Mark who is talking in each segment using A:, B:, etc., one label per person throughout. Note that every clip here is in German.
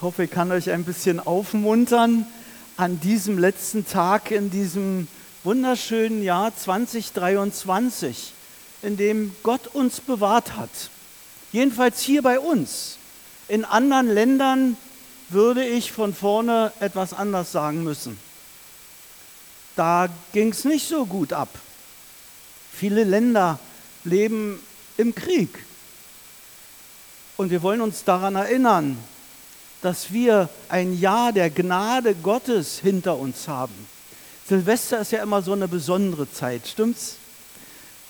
A: Ich hoffe, ich kann euch ein bisschen aufmuntern an diesem letzten Tag in diesem wunderschönen Jahr 2023, in dem Gott uns bewahrt hat. Jedenfalls hier bei uns. In anderen Ländern würde ich von vorne etwas anders sagen müssen. Da ging es nicht so gut ab. Viele Länder leben im Krieg. Und wir wollen uns daran erinnern, dass wir ein Jahr der Gnade Gottes hinter uns haben. Silvester ist ja immer so eine besondere Zeit, stimmt's?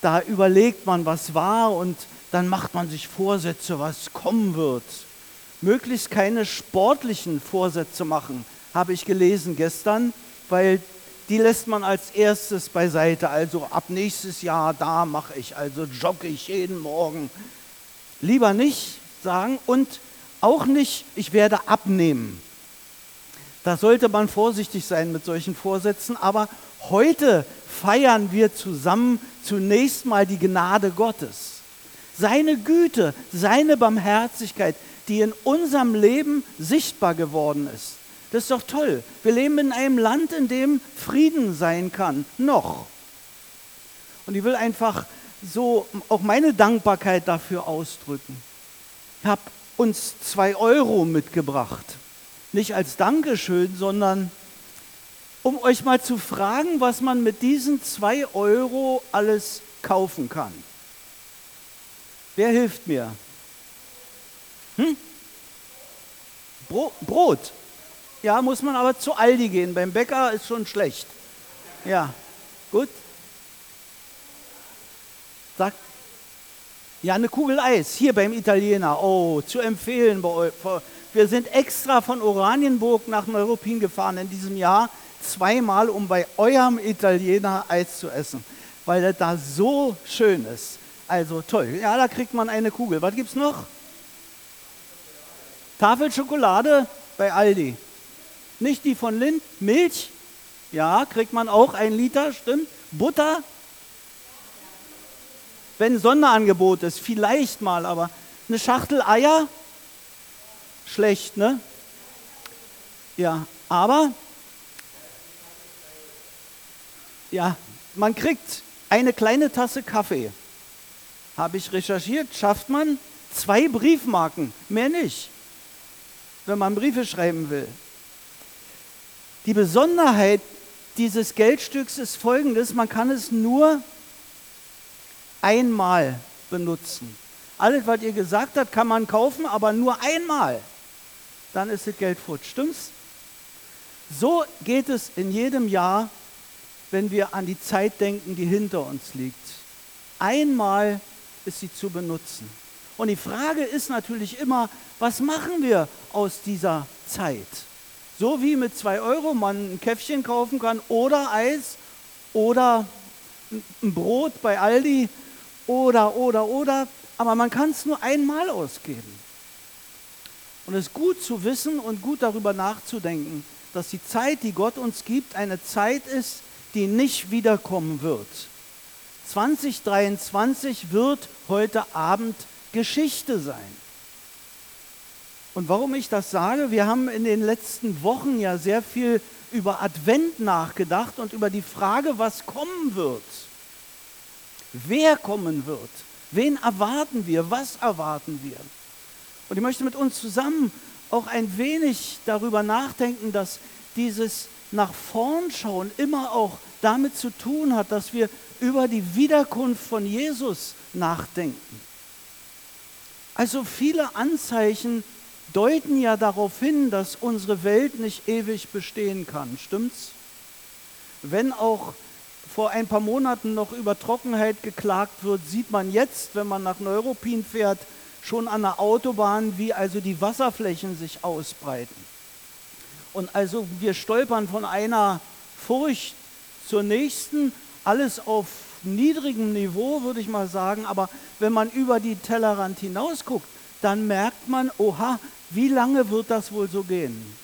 A: Da überlegt man, was war und dann macht man sich Vorsätze, was kommen wird. Möglichst keine sportlichen Vorsätze machen, habe ich gelesen gestern, weil die lässt man als erstes beiseite. Also ab nächstes Jahr, da mache ich, also jogge ich jeden Morgen. Lieber nicht sagen und auch nicht, ich werde abnehmen. Da sollte man vorsichtig sein mit solchen Vorsätzen, aber heute feiern wir zusammen zunächst mal die Gnade Gottes. Seine Güte, seine Barmherzigkeit, die in unserem Leben sichtbar geworden ist. Das ist doch toll. Wir leben in einem Land, in dem Frieden sein kann. Noch. Und ich will einfach so auch meine Dankbarkeit dafür ausdrücken. Ich habe uns zwei Euro mitgebracht. Nicht als Dankeschön, sondern um euch mal zu fragen, was man mit diesen zwei Euro alles kaufen kann. Wer hilft mir? Hm? Brot. Ja, muss man aber zu Aldi gehen. Beim Bäcker ist schon schlecht. Ja, gut. Sagt. Ja, eine Kugel Eis hier beim Italiener. Oh, zu empfehlen bei euch. Wir sind extra von Oranienburg nach Neuruppin gefahren in diesem Jahr zweimal, um bei eurem Italiener Eis zu essen, weil das da so schön ist. Also toll. Ja, da kriegt man eine Kugel. Was gibt's noch? Tafel Schokolade bei Aldi. Nicht die von Lind. Milch. Ja, kriegt man auch ein Liter, stimmt. Butter. Wenn Sonderangebot ist, vielleicht mal, aber eine Schachtel Eier. Schlecht, ne? Ja, aber ja, man kriegt eine kleine Tasse Kaffee. Habe ich recherchiert, schafft man zwei Briefmarken, mehr nicht wenn man Briefe schreiben will. Die Besonderheit dieses Geldstücks ist folgendes, man kann es nur einmal benutzen. Alles, was ihr gesagt habt, kann man kaufen, aber nur einmal. Dann ist das Geld futsch. Stimmt's? So geht es in jedem Jahr, wenn wir an die Zeit denken, die hinter uns liegt. Einmal ist sie zu benutzen. Und die Frage ist natürlich immer, was machen wir aus dieser Zeit? So wie mit zwei Euro man ein Käffchen kaufen kann oder Eis oder ein Brot bei Aldi oder, oder, oder. Aber man kann es nur einmal ausgeben. Und es ist gut zu wissen und gut darüber nachzudenken, dass die Zeit, die Gott uns gibt, eine Zeit ist, die nicht wiederkommen wird. 2023 wird heute Abend Geschichte sein. Und warum ich das sage, wir haben in den letzten Wochen ja sehr viel über Advent nachgedacht und über die Frage, was kommen wird. Wer kommen wird? Wen erwarten wir? Was erwarten wir? Und ich möchte mit uns zusammen auch ein wenig darüber nachdenken, dass dieses nach vorn schauen immer auch damit zu tun hat, dass wir über die Wiederkunft von Jesus nachdenken. Also viele Anzeichen deuten ja darauf hin, dass unsere Welt nicht ewig bestehen kann. Stimmt's? Wenn auch vor ein paar Monaten noch über Trockenheit geklagt wird, sieht man jetzt, wenn man nach Neuruppin fährt, schon an der Autobahn, wie also die Wasserflächen sich ausbreiten. Und also wir stolpern von einer Furcht zur nächsten, alles auf niedrigem Niveau, würde ich mal sagen, aber wenn man über die Tellerrand hinaus guckt, dann merkt man, oha, wie lange wird das wohl so gehen?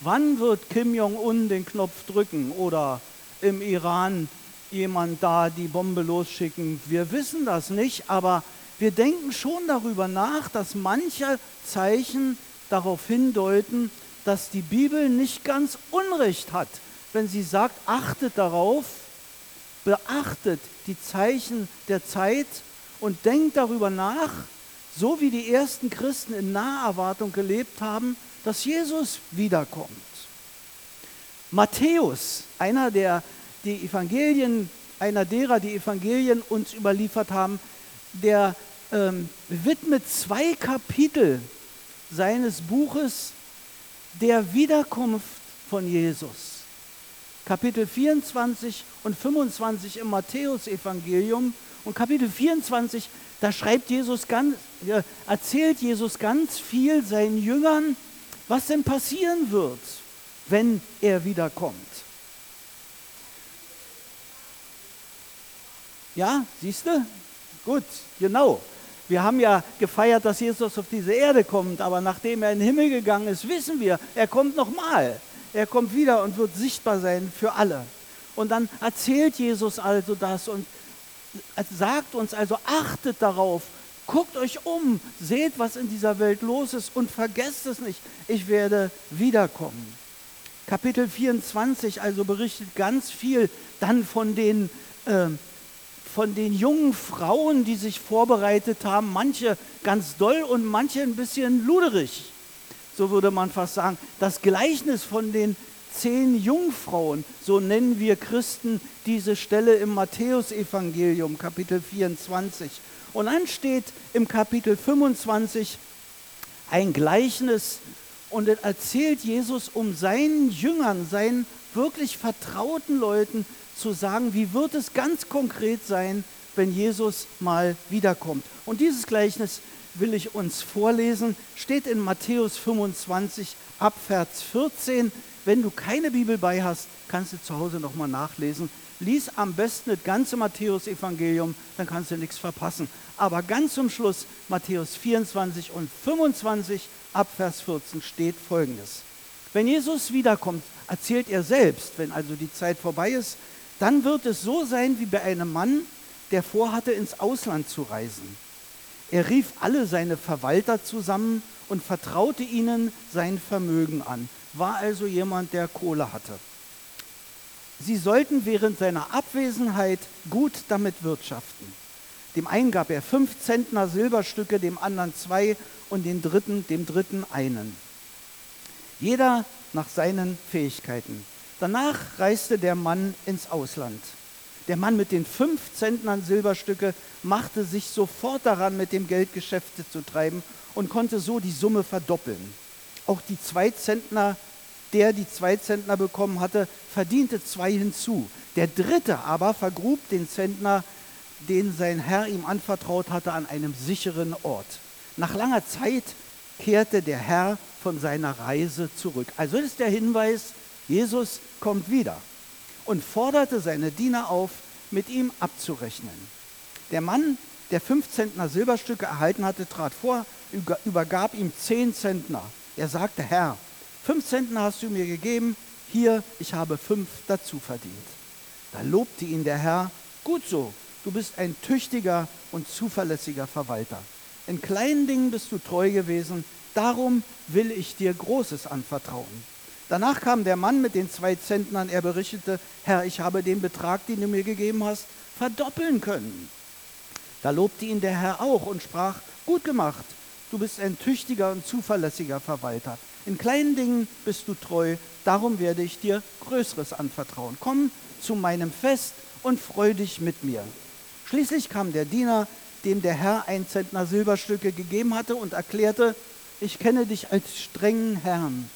A: Wann wird Kim Jong-un den Knopf drücken oder im Iran jemand da die Bombe losschicken? Wir wissen das nicht, aber wir denken schon darüber nach, dass manche Zeichen darauf hindeuten, dass die Bibel nicht ganz Unrecht hat, wenn sie sagt, achtet darauf, beachtet die Zeichen der Zeit und denkt darüber nach, so wie die ersten Christen in Naherwartung gelebt haben, dass Jesus wiederkommt. Matthäus, einer der die Evangelien, einer derer, die Evangelien uns überliefert haben, der ähm, widmet zwei Kapitel seines Buches der Wiederkunft von Jesus. Kapitel 24 und 25 im Matthäusevangelium und Kapitel 24, da schreibt Jesus ganz, erzählt Jesus ganz viel seinen Jüngern, was denn passieren wird, wenn er wiederkommt. Ja, siehst du? Gut, genau. Wir haben ja gefeiert, dass Jesus auf diese Erde kommt, aber nachdem er in den Himmel gegangen ist, wissen wir, er kommt nochmal. Er kommt wieder und wird sichtbar sein für alle. Und dann erzählt Jesus also das und sagt uns also, achtet darauf, guckt euch um, seht, was in dieser Welt los ist und vergesst es nicht, ich werde wiederkommen. Kapitel 24 also berichtet ganz viel dann von den äh, von den jungen Frauen, die sich vorbereitet haben, manche ganz doll und manche ein bisschen luderig. So würde man fast sagen. Das Gleichnis von den zehn Jungfrauen, so nennen wir Christen diese Stelle im Matthäusevangelium, Kapitel 24. Und dann steht im Kapitel 25 ein Gleichnis und erzählt Jesus um seinen Jüngern, seinen wirklich vertrauten Leuten, zu sagen, wie wird es ganz konkret sein, wenn Jesus mal wiederkommt. Und dieses Gleichnis will ich uns vorlesen, steht in Matthäus 25 ab Vers 14. Wenn du keine Bibel bei hast, kannst du zu Hause nochmal nachlesen. Lies am besten das ganze Matthäus-Evangelium, dann kannst du nichts verpassen. Aber ganz zum Schluss, Matthäus 24 und 25 ab Vers 14 steht folgendes. Wenn Jesus wiederkommt, erzählt er selbst, wenn also die Zeit vorbei ist, dann wird es so sein wie bei einem Mann, der vorhatte, ins Ausland zu reisen. Er rief alle seine Verwalter zusammen und vertraute ihnen sein Vermögen an, war also jemand, der Kohle hatte. Sie sollten während seiner Abwesenheit gut damit wirtschaften. Dem einen gab er fünf Zentner Silberstücke, dem anderen zwei und den dritten, dem dritten einen. Jeder nach seinen Fähigkeiten. Danach reiste der Mann ins Ausland. Der Mann mit den fünf Zentnern Silberstücke machte sich sofort daran, mit dem Geld Geschäfte zu treiben und konnte so die Summe verdoppeln. Auch die zwei Zentner, der die zwei Zentner bekommen hatte, verdiente zwei hinzu. Der dritte aber vergrub den Zentner, den sein Herr ihm anvertraut hatte, an einem sicheren Ort. Nach langer Zeit kehrte der Herr von seiner Reise zurück. Also ist der Hinweis, Jesus kommt wieder und forderte seine Diener auf, mit ihm abzurechnen. Der Mann, der fünf Zentner Silberstücke erhalten hatte, trat vor, übergab ihm zehn Zentner. Er sagte, Herr, fünf Zentner hast du mir gegeben, hier, ich habe fünf dazu verdient. Da lobte ihn der Herr, gut so, du bist ein tüchtiger und zuverlässiger Verwalter. In kleinen Dingen bist du treu gewesen, darum will ich dir Großes anvertrauen. Danach kam der Mann mit den zwei Zentnern. Er berichtete, Herr, ich habe den Betrag, den du mir gegeben hast, verdoppeln können. Da lobte ihn der Herr auch und sprach, gut gemacht, du bist ein tüchtiger und zuverlässiger Verwalter. In kleinen Dingen bist du treu, darum werde ich dir Größeres anvertrauen. Komm zu meinem Fest und freu dich mit mir. Schließlich kam der Diener, dem der Herr ein Zentner Silberstücke gegeben hatte und erklärte, ich kenne dich als strengen Herrn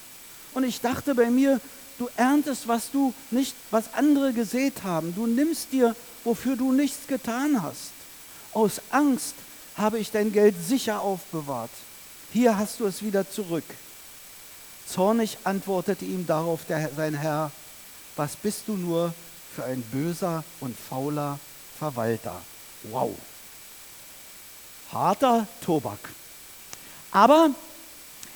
A: und ich dachte bei mir, du erntest, was du nicht, was andere gesät haben. Du nimmst dir, wofür du nichts getan hast. Aus Angst habe ich dein Geld sicher aufbewahrt. Hier hast du es wieder zurück. Zornig antwortete ihm darauf der, sein Herr, was bist du nur für ein böser und fauler Verwalter. Wow. Harter Tobak. Aber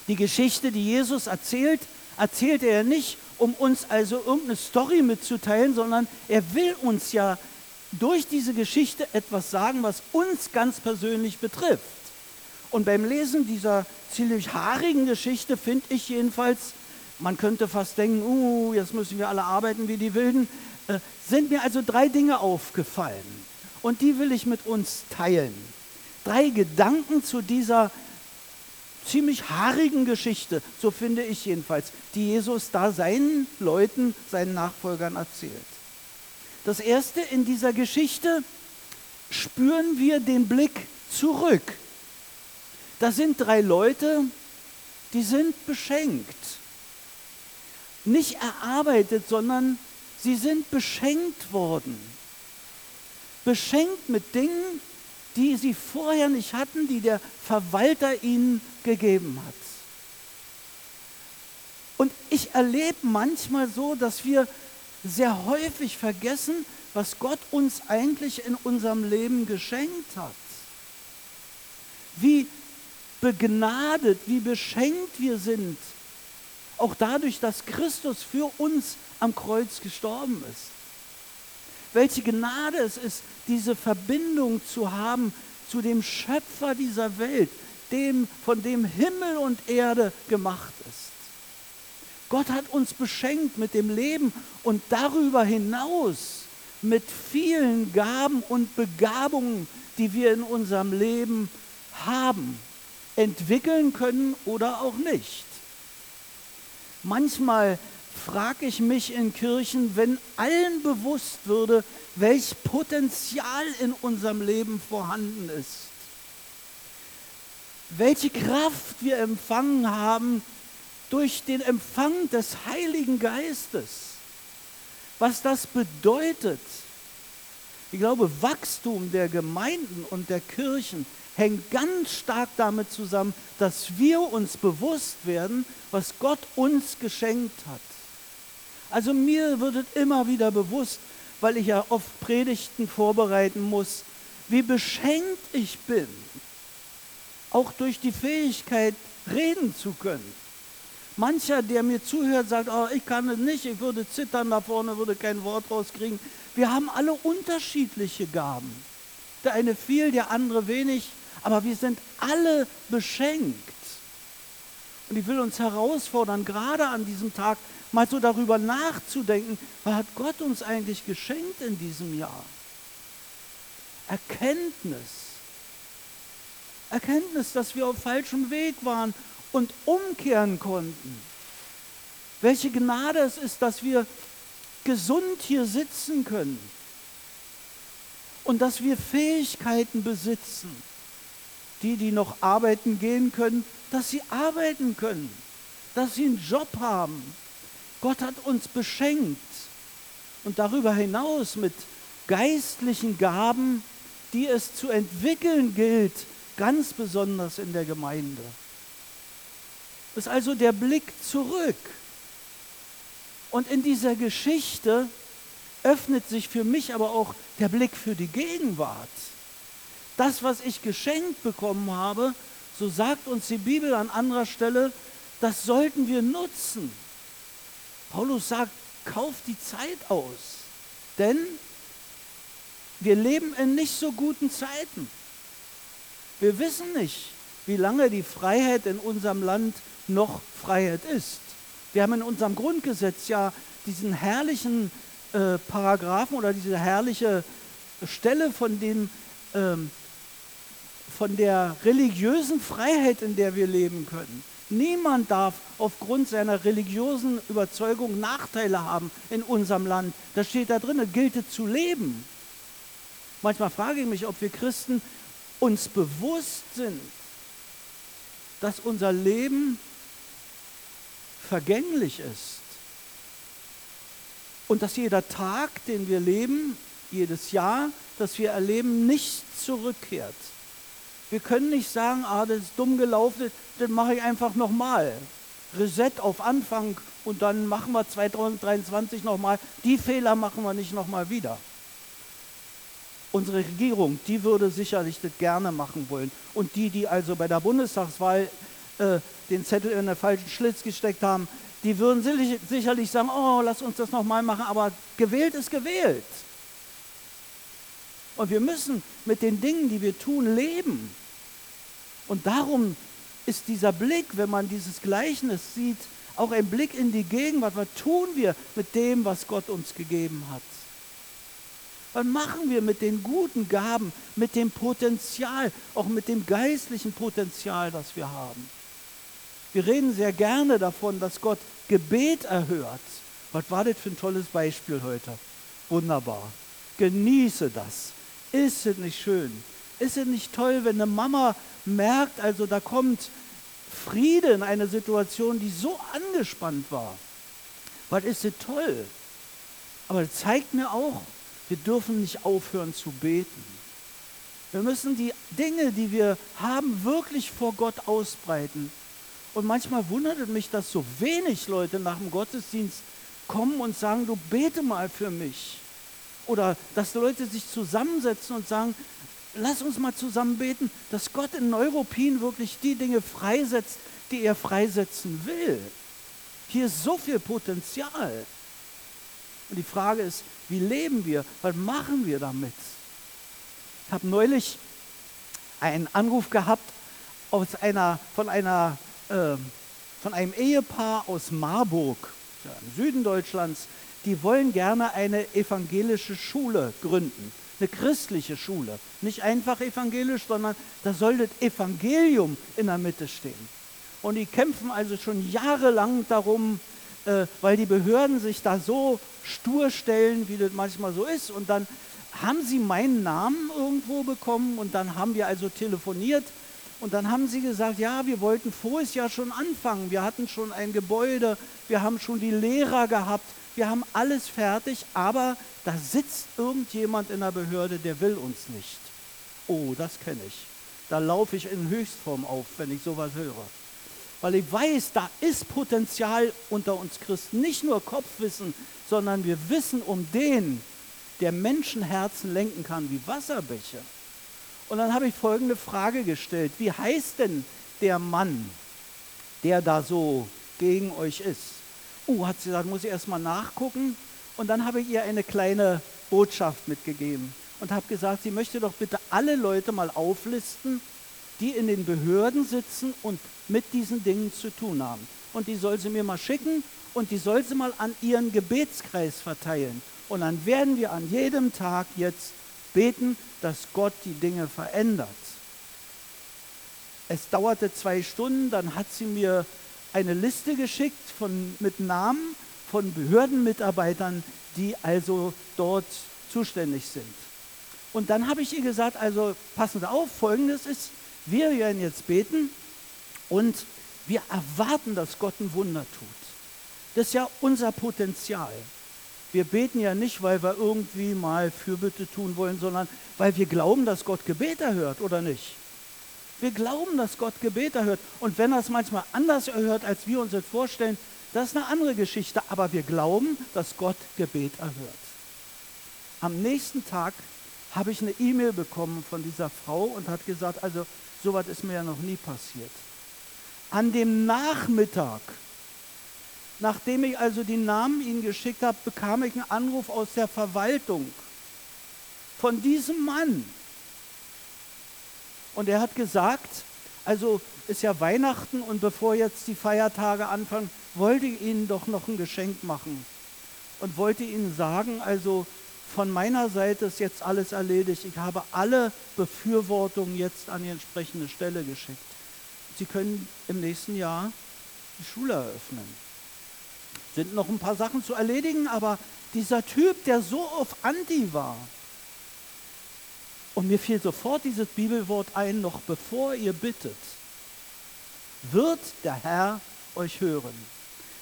A: die Geschichte, die Jesus erzählt, erzählt er nicht, um uns also irgendeine Story mitzuteilen, sondern er will uns ja durch diese Geschichte etwas sagen, was uns ganz persönlich betrifft. Und beim Lesen dieser ziemlich haarigen Geschichte finde ich jedenfalls, man könnte fast denken, uh, jetzt müssen wir alle arbeiten wie die Wilden, äh, sind mir also drei Dinge aufgefallen. Und die will ich mit uns teilen. Drei Gedanken zu dieser ziemlich haarigen Geschichte, so finde ich jedenfalls, die Jesus da seinen Leuten, seinen Nachfolgern erzählt. Das erste in dieser Geschichte spüren wir den Blick zurück. Da sind drei Leute, die sind beschenkt. Nicht erarbeitet, sondern sie sind beschenkt worden. Beschenkt mit Dingen, die sie vorher nicht hatten, die der Verwalter ihnen gegeben hat. Und ich erlebe manchmal so, dass wir sehr häufig vergessen, was Gott uns eigentlich in unserem Leben geschenkt hat. Wie begnadet, wie beschenkt wir sind. Auch dadurch, dass Christus für uns am Kreuz gestorben ist. Welche Gnade es ist, diese Verbindung zu haben zu dem Schöpfer dieser Welt, dem, von dem Himmel und Erde gemacht ist. Gott hat uns beschenkt mit dem Leben und darüber hinaus mit vielen Gaben und Begabungen, die wir in unserem Leben haben, entwickeln können oder auch nicht. Manchmal frage ich mich in Kirchen, wenn allen bewusst würde, welch Potenzial in unserem Leben vorhanden ist, welche Kraft wir empfangen haben durch den Empfang des Heiligen Geistes, was das bedeutet. Ich glaube, Wachstum der Gemeinden und der Kirchen hängt ganz stark damit zusammen, dass wir uns bewusst werden, was Gott uns geschenkt hat. Also mir wird es immer wieder bewusst, weil ich ja oft Predigten vorbereiten muss, wie beschenkt ich bin, auch durch die Fähigkeit, reden zu können. Mancher, der mir zuhört, sagt, oh, ich kann es nicht, ich würde zittern da vorne, würde kein Wort rauskriegen. Wir haben alle unterschiedliche Gaben. Der eine viel, der andere wenig, aber wir sind alle beschenkt. Und ich will uns herausfordern, gerade an diesem Tag mal so darüber nachzudenken, was hat Gott uns eigentlich geschenkt in diesem Jahr? Erkenntnis. Erkenntnis, dass wir auf falschem Weg waren und umkehren konnten. Welche Gnade es ist, dass wir gesund hier sitzen können und dass wir Fähigkeiten besitzen. Die, die noch arbeiten gehen können, dass sie arbeiten können, dass sie einen Job haben, Gott hat uns beschenkt und darüber hinaus mit geistlichen Gaben, die es zu entwickeln gilt, ganz besonders in der Gemeinde. Das ist also der Blick zurück. Und in dieser Geschichte öffnet sich für mich aber auch der Blick für die Gegenwart. Das, was ich geschenkt bekommen habe, so sagt uns die Bibel an anderer Stelle, das sollten wir nutzen. Paulus sagt, kauft die Zeit aus, denn wir leben in nicht so guten Zeiten. Wir wissen nicht, wie lange die Freiheit in unserem Land noch Freiheit ist. Wir haben in unserem Grundgesetz ja diesen herrlichen äh, Paragraphen oder diese herrliche Stelle von, dem, ähm, von der religiösen Freiheit, in der wir leben können. Niemand darf aufgrund seiner religiösen Überzeugung Nachteile haben in unserem Land. Das steht da drin, gilt es zu leben. Manchmal frage ich mich, ob wir Christen uns bewusst sind, dass unser Leben vergänglich ist und dass jeder Tag, den wir leben, jedes Jahr, das wir erleben, nicht zurückkehrt. Wir können nicht sagen, ah, das ist dumm gelaufen, das mache ich einfach nochmal. Reset auf Anfang und dann machen wir 2023 nochmal. Die Fehler machen wir nicht nochmal wieder. Unsere Regierung, die würde sicherlich das gerne machen wollen. Und die, die also bei der Bundestagswahl äh, den Zettel in den falschen Schlitz gesteckt haben, die würden sicherlich sagen, oh, lass uns das nochmal machen, aber gewählt ist gewählt. Und wir müssen mit den Dingen, die wir tun, leben. Und darum ist dieser Blick, wenn man dieses Gleichnis sieht, auch ein Blick in die Gegenwart. Was tun wir mit dem, was Gott uns gegeben hat? Was machen wir mit den guten Gaben, mit dem Potenzial, auch mit dem geistlichen Potenzial, das wir haben? Wir reden sehr gerne davon, dass Gott Gebet erhört. Was war das für ein tolles Beispiel heute? Wunderbar. Genieße das. Ist es nicht schön? Ist es nicht toll, wenn eine Mama merkt, also da kommt Friede in eine Situation, die so angespannt war? Was ist es toll? Aber das zeigt mir auch, wir dürfen nicht aufhören zu beten. Wir müssen die Dinge, die wir haben, wirklich vor Gott ausbreiten. Und manchmal wundert es mich, dass so wenig Leute nach dem Gottesdienst kommen und sagen, du bete mal für mich. Oder dass Leute sich zusammensetzen und sagen, lass uns mal zusammen beten, dass Gott in Neuropin wirklich die Dinge freisetzt, die er freisetzen will. Hier ist so viel Potenzial. Und die Frage ist, wie leben wir? Was machen wir damit? Ich habe neulich einen Anruf gehabt aus einer, von, einer, äh, von einem Ehepaar aus Marburg, im Süden Deutschlands. Die wollen gerne eine evangelische Schule gründen, eine christliche Schule. Nicht einfach evangelisch, sondern da soll das Evangelium in der Mitte stehen. Und die kämpfen also schon jahrelang darum, äh, weil die Behörden sich da so stur stellen, wie das manchmal so ist. Und dann haben sie meinen Namen irgendwo bekommen und dann haben wir also telefoniert und dann haben sie gesagt, ja, wir wollten voriges Jahr schon anfangen. Wir hatten schon ein Gebäude, wir haben schon die Lehrer gehabt, wir haben alles fertig, aber da sitzt irgendjemand in der Behörde, der will uns nicht. Oh, das kenne ich. Da laufe ich in Höchstform auf, wenn ich sowas höre weil ich weiß, da ist Potenzial unter uns Christen. Nicht nur Kopfwissen, sondern wir wissen um den, der Menschenherzen lenken kann wie Wasserbäche. Und dann habe ich folgende Frage gestellt. Wie heißt denn der Mann, der da so gegen euch ist? Oh, hat sie gesagt, muss ich erst mal nachgucken. Und dann habe ich ihr eine kleine Botschaft mitgegeben und habe gesagt, sie möchte doch bitte alle Leute mal auflisten, die in den Behörden sitzen und mit diesen Dingen zu tun haben. Und die soll sie mir mal schicken und die soll sie mal an ihren Gebetskreis verteilen. Und dann werden wir an jedem Tag jetzt beten, dass Gott die Dinge verändert. Es dauerte zwei Stunden, dann hat sie mir eine Liste geschickt von, mit Namen von Behördenmitarbeitern, die also dort zuständig sind. Und dann habe ich ihr gesagt, also passen Sie auf, folgendes ist, wir werden jetzt beten und wir erwarten, dass Gott ein Wunder tut. Das ist ja unser Potenzial. Wir beten ja nicht, weil wir irgendwie mal Fürbitte tun wollen, sondern weil wir glauben, dass Gott Gebet erhört, oder nicht? Wir glauben, dass Gott Gebet erhört. Und wenn er es manchmal anders erhört, als wir uns das vorstellen, das ist eine andere Geschichte. Aber wir glauben, dass Gott Gebet erhört. Am nächsten Tag habe ich eine E-Mail bekommen von dieser Frau und hat gesagt, also so was ist mir ja noch nie passiert. An dem Nachmittag, nachdem ich also die Namen Ihnen geschickt habe, bekam ich einen Anruf aus der Verwaltung von diesem Mann. Und er hat gesagt, also ist ja Weihnachten und bevor jetzt die Feiertage anfangen, wollte ich Ihnen doch noch ein Geschenk machen und wollte Ihnen sagen, also von meiner Seite ist jetzt alles erledigt. Ich habe alle Befürwortungen jetzt an die entsprechende Stelle geschickt. Sie können im nächsten Jahr die Schule eröffnen. Sind noch ein paar Sachen zu erledigen, aber dieser Typ, der so auf Anti war, und mir fiel sofort dieses Bibelwort ein, noch bevor ihr bittet, wird der Herr euch hören.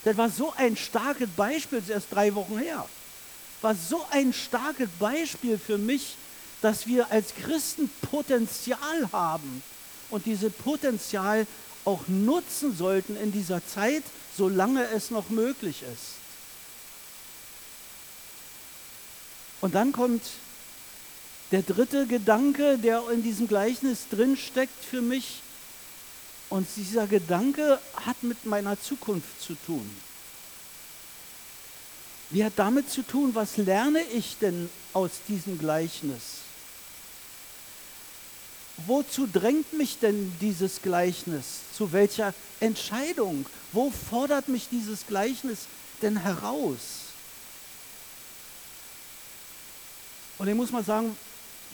A: Das war so ein starkes Beispiel, das ist erst drei Wochen her war so ein starkes Beispiel für mich, dass wir als Christen Potenzial haben und dieses Potenzial auch nutzen sollten in dieser Zeit, solange es noch möglich ist. Und dann kommt der dritte Gedanke, der in diesem Gleichnis drinsteckt für mich. Und dieser Gedanke hat mit meiner Zukunft zu tun. Wie hat damit zu tun, was lerne ich denn aus diesem Gleichnis? Wozu drängt mich denn dieses Gleichnis? Zu welcher Entscheidung? Wo fordert mich dieses Gleichnis denn heraus? Und ich muss mal sagen,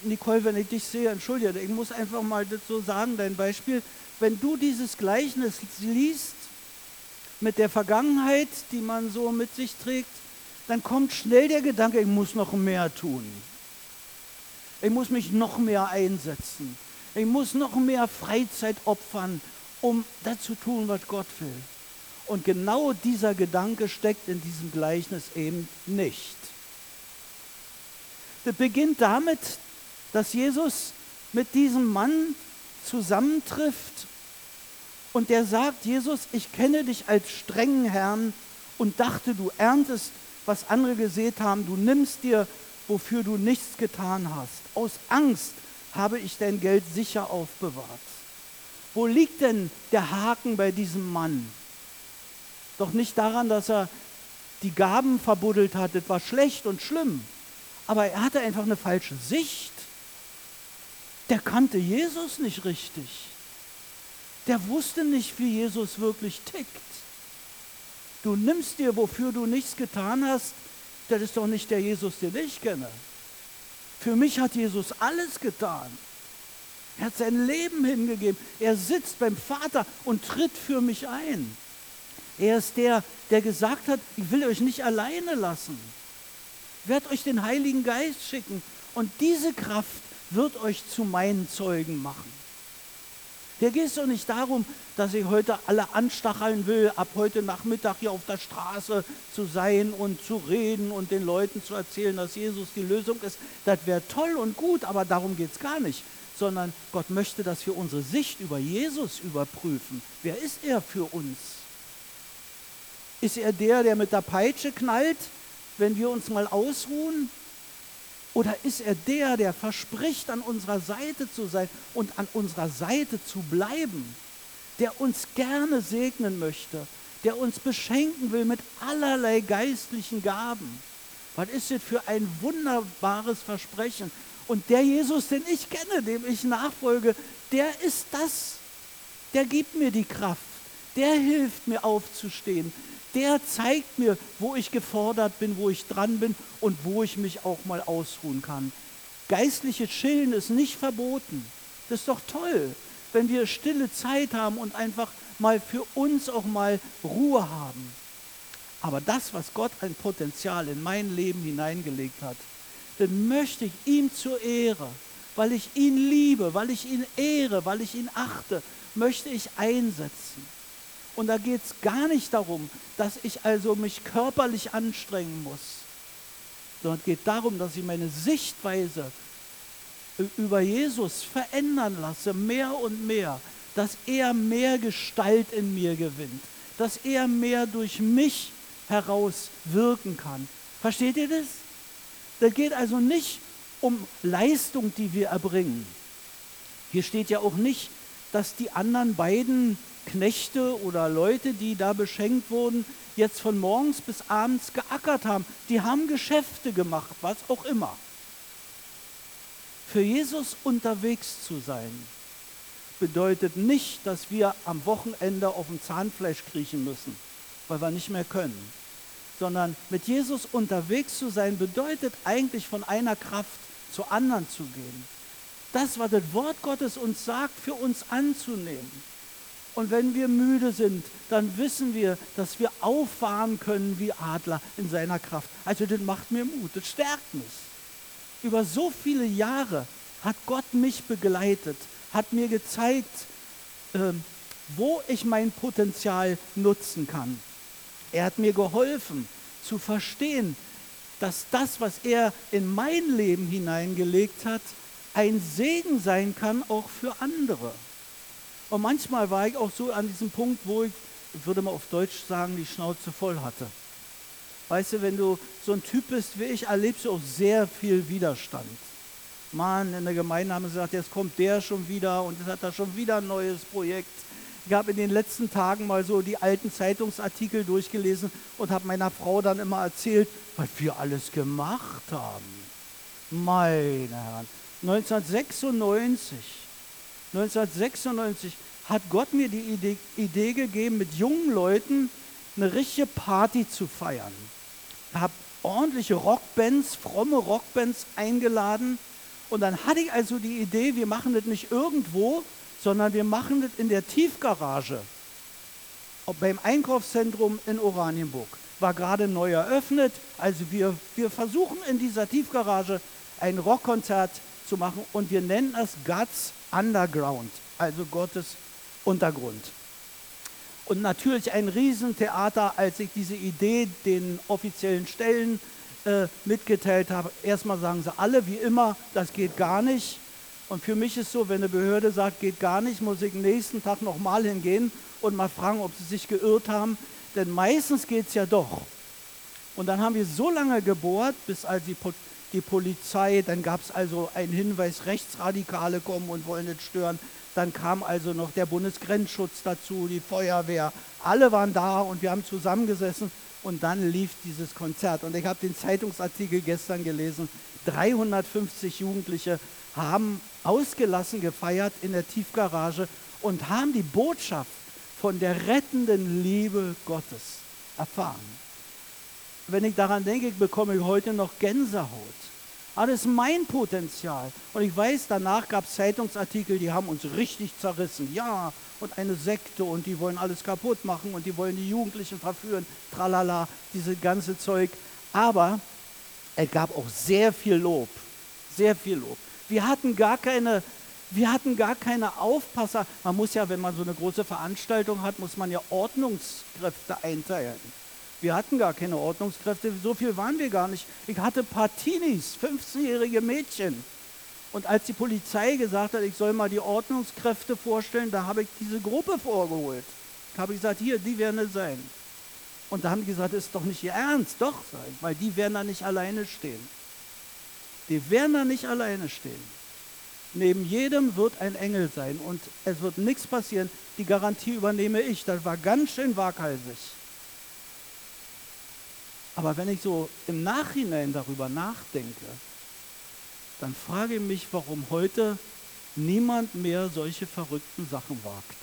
A: Nicole, wenn ich dich sehe, entschuldige, ich muss einfach mal das so sagen, dein Beispiel, wenn du dieses Gleichnis liest mit der Vergangenheit, die man so mit sich trägt, dann kommt schnell der Gedanke, ich muss noch mehr tun. Ich muss mich noch mehr einsetzen. Ich muss noch mehr Freizeit opfern, um das zu tun, was Gott will. Und genau dieser Gedanke steckt in diesem Gleichnis eben nicht. Das beginnt damit, dass Jesus mit diesem Mann zusammentrifft und der sagt, Jesus, ich kenne dich als strengen Herrn und dachte, du erntest, was andere gesät haben, du nimmst dir, wofür du nichts getan hast. Aus Angst habe ich dein Geld sicher aufbewahrt. Wo liegt denn der Haken bei diesem Mann? Doch nicht daran, dass er die Gaben verbuddelt hat, das war schlecht und schlimm, aber er hatte einfach eine falsche Sicht. Der kannte Jesus nicht richtig. Der wusste nicht, wie Jesus wirklich tickt. Du nimmst dir, wofür du nichts getan hast, das ist doch nicht der Jesus, den ich kenne. Für mich hat Jesus alles getan. Er hat sein Leben hingegeben. Er sitzt beim Vater und tritt für mich ein. Er ist der, der gesagt hat, ich will euch nicht alleine lassen. Ich werde euch den Heiligen Geist schicken und diese Kraft wird euch zu meinen Zeugen machen. Hier geht es doch nicht darum, dass ich heute alle anstacheln will, ab heute Nachmittag hier auf der Straße zu sein und zu reden und den Leuten zu erzählen, dass Jesus die Lösung ist. Das wäre toll und gut, aber darum geht es gar nicht. Sondern Gott möchte, dass wir unsere Sicht über Jesus überprüfen. Wer ist er für uns? Ist er der, der mit der Peitsche knallt, wenn wir uns mal ausruhen? Oder ist er der, der verspricht, an unserer Seite zu sein und an unserer Seite zu bleiben, der uns gerne segnen möchte, der uns beschenken will mit allerlei geistlichen Gaben? Was ist das für ein wunderbares Versprechen? Und der Jesus, den ich kenne, dem ich nachfolge, der ist das. Der gibt mir die Kraft. Der hilft mir aufzustehen der zeigt mir, wo ich gefordert bin, wo ich dran bin und wo ich mich auch mal ausruhen kann. Geistliche Chillen ist nicht verboten. Das ist doch toll, wenn wir stille Zeit haben und einfach mal für uns auch mal Ruhe haben. Aber das, was Gott ein Potenzial in mein Leben hineingelegt hat, dann möchte ich ihm zur Ehre, weil ich ihn liebe, weil ich ihn ehre, weil ich ihn achte, möchte ich einsetzen. Und da geht es gar nicht darum, dass ich also mich körperlich anstrengen muss, sondern es geht darum, dass ich meine Sichtweise über Jesus verändern lasse, mehr und mehr, dass er mehr Gestalt in mir gewinnt, dass er mehr durch mich heraus wirken kann. Versteht ihr das? Das geht also nicht um Leistung, die wir erbringen. Hier steht ja auch nicht, dass die anderen beiden Knechte oder Leute, die da beschenkt wurden, jetzt von morgens bis abends geackert haben. Die haben Geschäfte gemacht, was auch immer. Für Jesus unterwegs zu sein, bedeutet nicht, dass wir am Wochenende auf dem Zahnfleisch kriechen müssen, weil wir nicht mehr können. Sondern mit Jesus unterwegs zu sein, bedeutet eigentlich von einer Kraft zur anderen zu gehen. Das, was das Wort Gottes uns sagt, für uns anzunehmen und wenn wir müde sind, dann wissen wir, dass wir auffahren können wie Adler in seiner Kraft. Also das macht mir Mut, das stärkt mich. Über so viele Jahre hat Gott mich begleitet, hat mir gezeigt, äh, wo ich mein Potenzial nutzen kann. Er hat mir geholfen zu verstehen, dass das, was er in mein Leben hineingelegt hat, ein Segen sein kann auch für andere. Und manchmal war ich auch so an diesem Punkt, wo ich, ich würde mal auf Deutsch sagen, die Schnauze voll hatte. Weißt du, wenn du so ein Typ bist wie ich, erlebst du auch sehr viel Widerstand. Mann, in der Gemeinde haben sie gesagt, jetzt kommt der schon wieder und jetzt hat er schon wieder ein neues Projekt. Ich habe in den letzten Tagen mal so die alten Zeitungsartikel durchgelesen und habe meiner Frau dann immer erzählt, was wir alles gemacht haben. Meine Herren, 1996 1996 hat Gott mir die Idee, Idee gegeben, mit jungen Leuten eine richtige Party zu feiern. Ich habe ordentliche Rockbands, fromme Rockbands eingeladen. Und dann hatte ich also die Idee, wir machen das nicht irgendwo, sondern wir machen das in der Tiefgarage beim Einkaufszentrum in Oranienburg. War gerade neu eröffnet. Also wir, wir versuchen in dieser Tiefgarage ein Rockkonzert zu machen und wir nennen es God's Underground, also Gottes Untergrund. Und natürlich ein Riesentheater, als ich diese Idee den offiziellen Stellen äh, mitgeteilt habe. Erstmal sagen sie alle, wie immer, das geht gar nicht. Und für mich ist so, wenn eine Behörde sagt, geht gar nicht, muss ich nächsten Tag nochmal hingehen und mal fragen, ob sie sich geirrt haben. Denn meistens geht es ja doch. Und dann haben wir so lange gebohrt, bis also die, die Polizei, dann gab es also einen Hinweis, Rechtsradikale kommen und wollen nicht stören. Dann kam also noch der Bundesgrenzschutz dazu, die Feuerwehr. Alle waren da und wir haben zusammengesessen und dann lief dieses Konzert. Und ich habe den Zeitungsartikel gestern gelesen. 350 Jugendliche haben ausgelassen gefeiert in der Tiefgarage und haben die Botschaft von der rettenden Liebe Gottes erfahren. Wenn ich daran denke, bekomme ich heute noch Gänsehaut. Aber das ist mein Potenzial. Und ich weiß, danach gab es Zeitungsartikel, die haben uns richtig zerrissen. Ja, und eine Sekte und die wollen alles kaputt machen und die wollen die Jugendlichen verführen. Tralala, diese ganze Zeug. Aber es gab auch sehr viel Lob. Sehr viel Lob. Wir hatten gar keine, wir hatten gar keine Aufpasser. Man muss ja, wenn man so eine große Veranstaltung hat, muss man ja Ordnungskräfte einteilen. Wir hatten gar keine Ordnungskräfte, so viel waren wir gar nicht. Ich hatte Partinis, 15-jährige Mädchen. Und als die Polizei gesagt hat, ich soll mal die Ordnungskräfte vorstellen, da habe ich diese Gruppe vorgeholt. Da habe ich gesagt, hier, die werden es sein. Und da haben die gesagt, das ist doch nicht ihr Ernst. Doch, sein, weil die werden da nicht alleine stehen. Die werden da nicht alleine stehen. Neben jedem wird ein Engel sein und es wird nichts passieren. Die Garantie übernehme ich. Das war ganz schön waghalsig. Aber wenn ich so im Nachhinein darüber nachdenke, dann frage ich mich, warum heute niemand mehr solche verrückten Sachen wagt.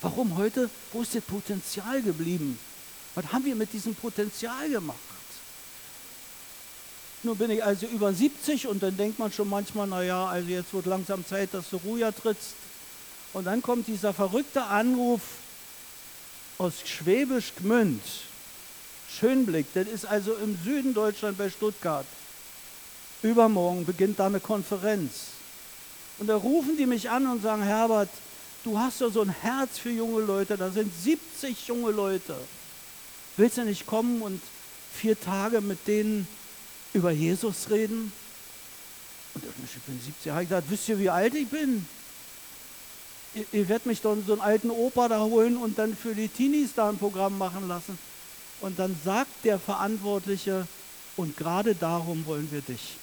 A: Warum heute, wo ist das Potenzial geblieben? Was haben wir mit diesem Potenzial gemacht? Nun bin ich also über 70 und dann denkt man schon manchmal, naja, also jetzt wird langsam Zeit, dass du Ruja trittst. Und dann kommt dieser verrückte Anruf aus Schwäbisch Gmünd. Schönblick, das ist also im Süden Deutschland bei Stuttgart. Übermorgen beginnt da eine Konferenz. Und da rufen die mich an und sagen, Herbert, du hast doch so ein Herz für junge Leute, da sind 70 junge Leute. Willst du nicht kommen und vier Tage mit denen über Jesus reden? Und ich bin 70, habe ich gesagt, wisst ihr, wie alt ich bin? Ihr, ihr werdet mich doch so einen alten Opa da holen und dann für die Teenies da ein Programm machen lassen. Und dann sagt der Verantwortliche, und gerade darum wollen wir dich.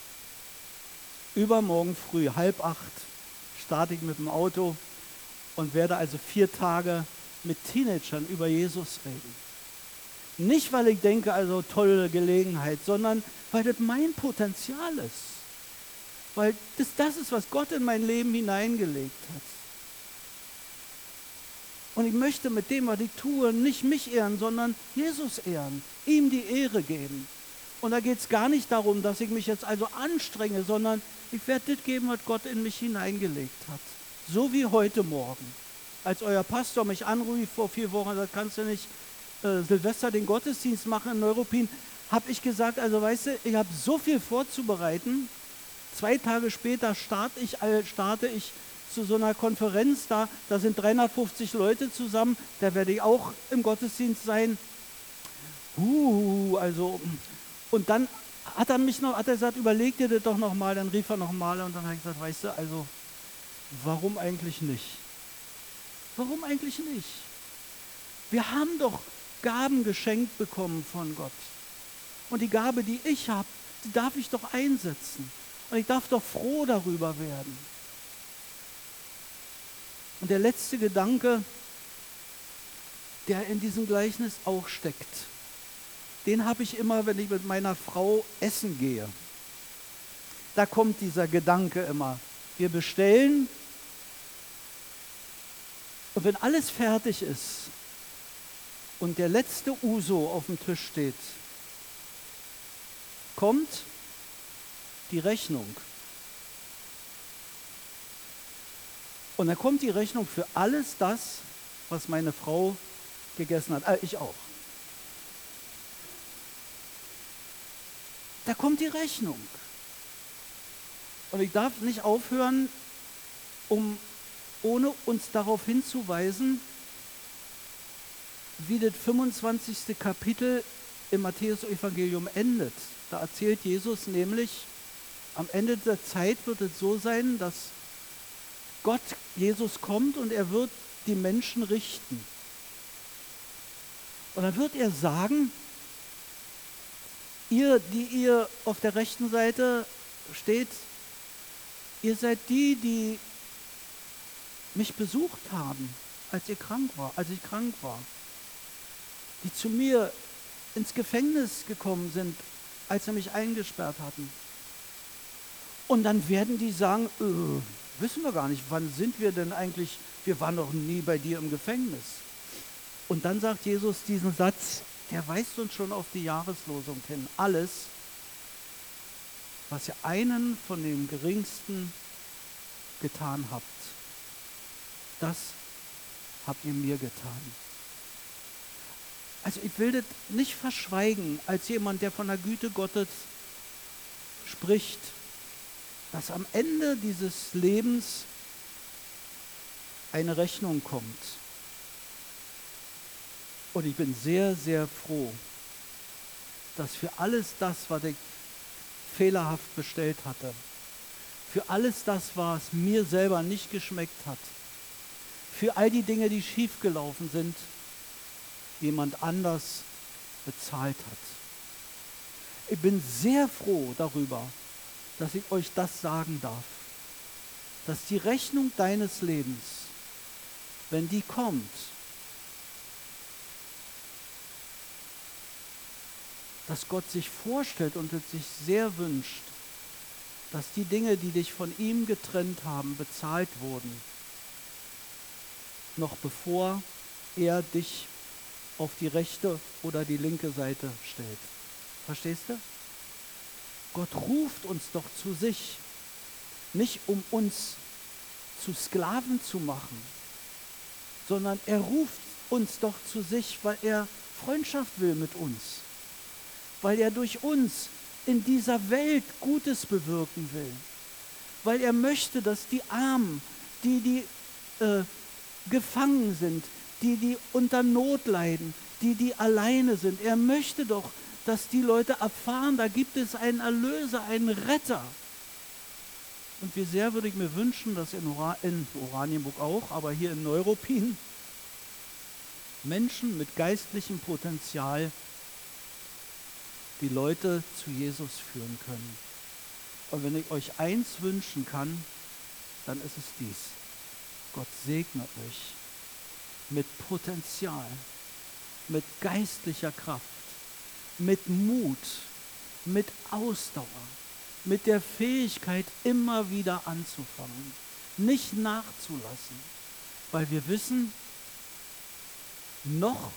A: Übermorgen früh, halb acht, starte ich mit dem Auto und werde also vier Tage mit Teenagern über Jesus reden. Nicht, weil ich denke, also tolle Gelegenheit, sondern weil das mein Potenzial ist. Weil das das ist, was Gott in mein Leben hineingelegt hat. Und ich möchte mit dem, was ich tue, nicht mich ehren, sondern Jesus ehren, ihm die Ehre geben. Und da geht es gar nicht darum, dass ich mich jetzt also anstrenge, sondern ich werde das geben, was Gott in mich hineingelegt hat. So wie heute Morgen. Als euer Pastor mich anrief vor vier Wochen, da kannst du nicht äh, Silvester den Gottesdienst machen in Neuruppin, habe ich gesagt, also weißt du, ich habe so viel vorzubereiten. Zwei Tage später starte ich, starte ich zu so einer Konferenz da, da sind 350 Leute zusammen, da werde ich auch im Gottesdienst sein. Uh, also, und dann hat er mich noch, hat er gesagt, überleg dir das doch nochmal, dann rief er nochmal und dann habe ich gesagt, weißt du, also, warum eigentlich nicht? Warum eigentlich nicht? Wir haben doch Gaben geschenkt bekommen von Gott. Und die Gabe, die ich habe, die darf ich doch einsetzen. Und ich darf doch froh darüber werden. Und der letzte Gedanke, der in diesem Gleichnis auch steckt, den habe ich immer, wenn ich mit meiner Frau essen gehe. Da kommt dieser Gedanke immer. Wir bestellen Und wenn alles fertig ist und der letzte Uso auf dem Tisch steht, kommt die Rechnung. Und dann kommt die Rechnung für alles das, was meine Frau gegessen hat. Äh, ich auch. Da kommt die Rechnung. Und ich darf nicht aufhören, um ohne uns darauf hinzuweisen, wie das 25. Kapitel im Matthäus-Evangelium endet. Da erzählt Jesus nämlich, am Ende der Zeit wird es so sein, dass Gott, Jesus kommt und er wird die Menschen richten. Und dann wird er sagen, ihr, die ihr auf der rechten Seite steht, ihr seid die, die mich besucht haben, als ihr krank war, als ich krank war. Die zu mir ins Gefängnis gekommen sind, als sie mich eingesperrt hatten. Und dann werden die sagen, äh, wissen wir gar nicht, wann sind wir denn eigentlich, wir waren noch nie bei dir im Gefängnis. Und dann sagt Jesus diesen Satz, der weist uns schon auf die Jahreslosung hin. Alles, was ihr einen von den Geringsten getan habt, das habt ihr mir getan. Also ich will das nicht verschweigen als jemand, der von der Güte Gottes spricht, dass am Ende dieses Lebens eine Rechnung kommt. Und ich bin sehr, sehr froh, dass für alles das, was ich fehlerhaft bestellt hatte, für alles das, was mir selber nicht geschmeckt hat, für all die Dinge, die schiefgelaufen sind, jemand anders bezahlt hat. Ich bin sehr froh darüber, dass ich euch das sagen darf, dass die Rechnung deines Lebens, wenn die kommt, dass Gott sich vorstellt und es sich sehr wünscht, dass die Dinge, die dich von ihm getrennt haben, bezahlt wurden, noch bevor er dich auf die rechte oder die linke Seite stellt. Verstehst du? Gott ruft uns doch zu sich, nicht um uns zu Sklaven zu machen, sondern er ruft uns doch zu sich, weil er Freundschaft will mit uns, weil er durch uns in dieser Welt Gutes bewirken will, weil er möchte, dass die Armen, die, die äh, gefangen sind, die, die unter Not leiden, die, die alleine sind. Er möchte doch, dass die Leute erfahren, da gibt es einen Erlöser, einen Retter. Und wie sehr würde ich mir wünschen, dass in, Ora in Oranienburg auch, aber hier in Neuruppin Menschen mit geistlichem Potenzial die Leute zu Jesus führen können. Und wenn ich euch eins wünschen kann, dann ist es dies. Gott segne euch mit Potenzial, mit geistlicher Kraft, mit Mut, mit Ausdauer, mit der Fähigkeit, immer wieder anzufangen, nicht nachzulassen, weil wir wissen, noch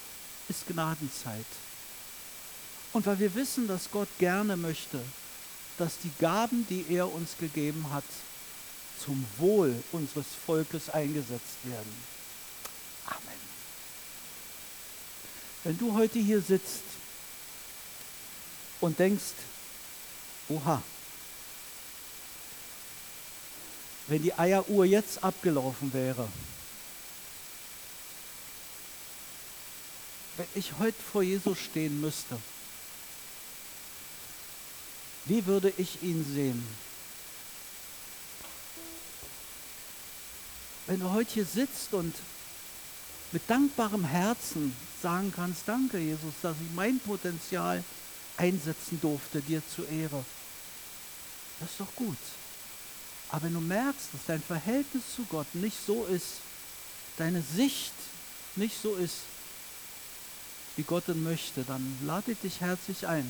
A: ist Gnadenzeit. Und weil wir wissen, dass Gott gerne möchte, dass die Gaben, die er uns gegeben hat, zum Wohl unseres Volkes eingesetzt werden. Amen. Wenn du heute hier sitzt und denkst, oha, wenn die Eieruhr jetzt abgelaufen wäre, wenn ich heute vor Jesus stehen müsste, wie würde ich ihn sehen? Wenn du heute hier sitzt und mit dankbarem Herzen sagen kannst, danke Jesus, dass ich mein Potenzial einsetzen durfte, dir zu Ehre. Das ist doch gut. Aber wenn du merkst, dass dein Verhältnis zu Gott nicht so ist, deine Sicht nicht so ist, wie Gott es möchte, dann lade ich dich herzlich ein,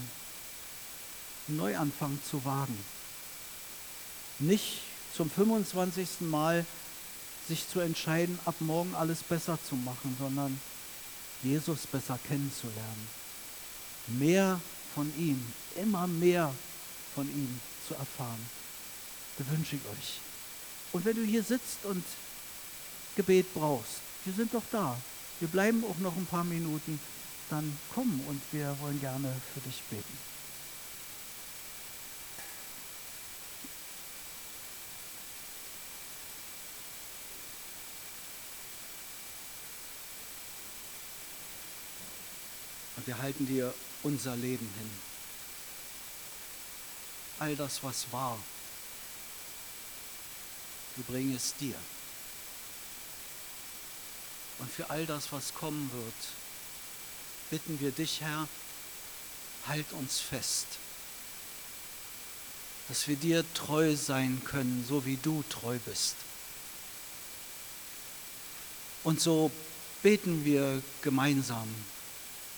A: einen Neuanfang zu wagen. Nicht zum 25. Mal sich zu entscheiden, ab morgen alles besser zu machen, sondern Jesus besser kennenzulernen. Mehr von ihm, immer mehr von ihm zu erfahren. Das wünsche ich euch. Und wenn du hier sitzt und Gebet brauchst, wir sind doch da. Wir bleiben auch noch ein paar Minuten. Dann komm und wir wollen gerne für dich beten. Wir halten dir unser Leben hin. All das, was war, wir bringen es dir. Und für all das, was kommen wird, bitten wir dich, Herr, halt uns fest, dass wir dir treu sein können, so wie du treu bist. Und so beten wir gemeinsam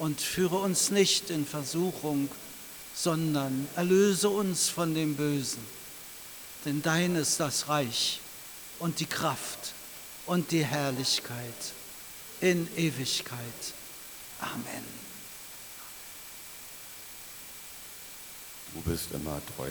A: und führe uns nicht in Versuchung, sondern erlöse uns von dem Bösen. Denn dein ist das Reich und die Kraft und die Herrlichkeit in Ewigkeit. Amen.
B: Du bist immer treu.